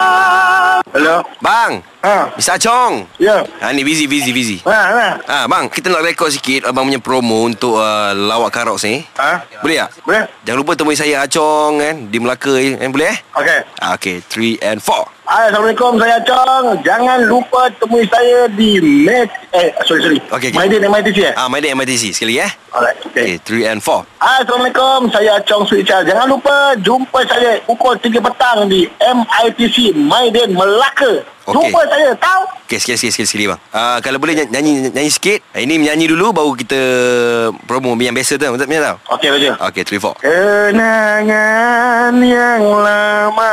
Hello. Bang Ha. Mr. Chong Ya. Ha ni busy busy busy Ha, ha. Ah bang, kita nak rekod sikit abang punya promo untuk uh, lawak karok ni. Ha? Boleh tak? Boleh? Jangan lupa temui saya Acong kan di Melaka kan boleh eh? Okey. Ah, okay, 3 and 4. Hai, Assalamualaikum. Saya Chong. Jangan lupa temui saya di Met eh sorry sorry. Okey, okey. Maiden MITC eh? Ah, my day MITC sekali eh. Alright. Okey. Okay, 3 and 4. Hai, Assalamualaikum. Saya Chong Sweet Charles. Jangan lupa jumpa saya pukul 3 petang di MITC Maiden Melaka. Okey. Jumpa saya, tahu? Okay, sekali sekali sekali, sekali bang. Ah, kalau boleh ny- nyanyi nyanyi sikit. Ah, Ini menyanyi dulu baru kita promo yang biasa tu. Mana tau? Okey, Raja. Okay, 3 4. Kenangan yang lama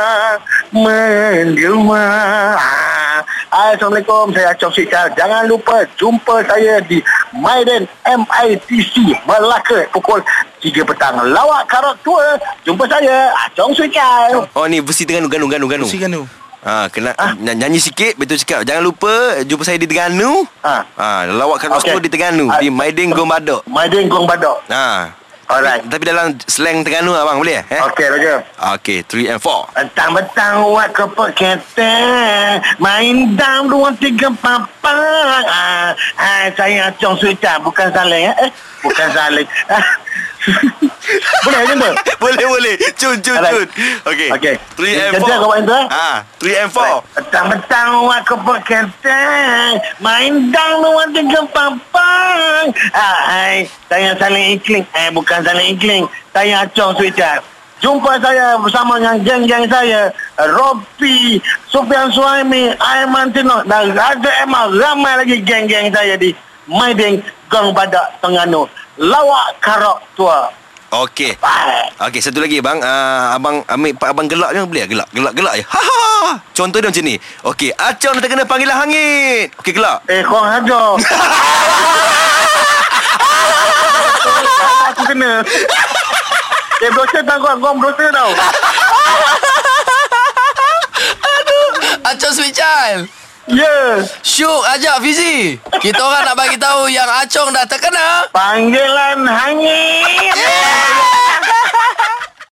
menjelma. Hai, Assalamualaikum. Saya Sweet Charles. Jangan lupa jumpa saya di Maiden MITC Melaka pukul 3 petang. Lawak karot tua. Jumpa saya, Acong Charles. Oh ni versi Terengganu Ganu Ganu Ganu. Mesti kan Ah, kena ny- nyanyi sikit betul cakap. Jangan lupa jumpa saya di Terengganu. Ah. Ah, lawak karok Okey. okay. di Terengganu Ah. di Maidin Gombadok. Maiden Gong Badok. Ah. Alright. Tapi dalam slang Terengganu abang boleh eh? Okey, Raja. Okay, 3 and 4. Bentang-bentang wak kepek kereta Main dam dua tiga papang ah, ah, Saya Acong Suita Bukan Saleh eh? eh Bukan Saleh Boleh macam tu? boleh boleh. Cun cun Alright. cun. Okay. Okey. 3 and Jangan 4. kau buat itu, eh? Ah, 3 and 4. Bentang-bentang wak kepek kereta Main dam dua tiga papang ah, hai, Saya Saleh Ikling Eh bukan Saleh Ikling Saya Acong Suita Jumpa saya bersama dengan geng-geng saya Ropi, Sufian Suhaimi, Aiman Tino Dan Raja Emma Ramai lagi geng-geng saya di Maiding Gang Badak Tengganu Lawak Karok Tua Okey. Okey, satu lagi bang. Uh, abang ambil part abang gelak je boleh? Gelak, gelak, gelak je. Ha ha. Contoh dia macam ni. Okey, Acong dah kena panggilan hangit. Okey, gelak. Eh korang hajar Aku kena Eh berdosa tau korang Korang berdosa tau Acong Sweet Child Ya yeah. Syuk ajak Fizi. Kita orang nak bagi tahu Yang Acong dah terkena Panggilan hangit Yeah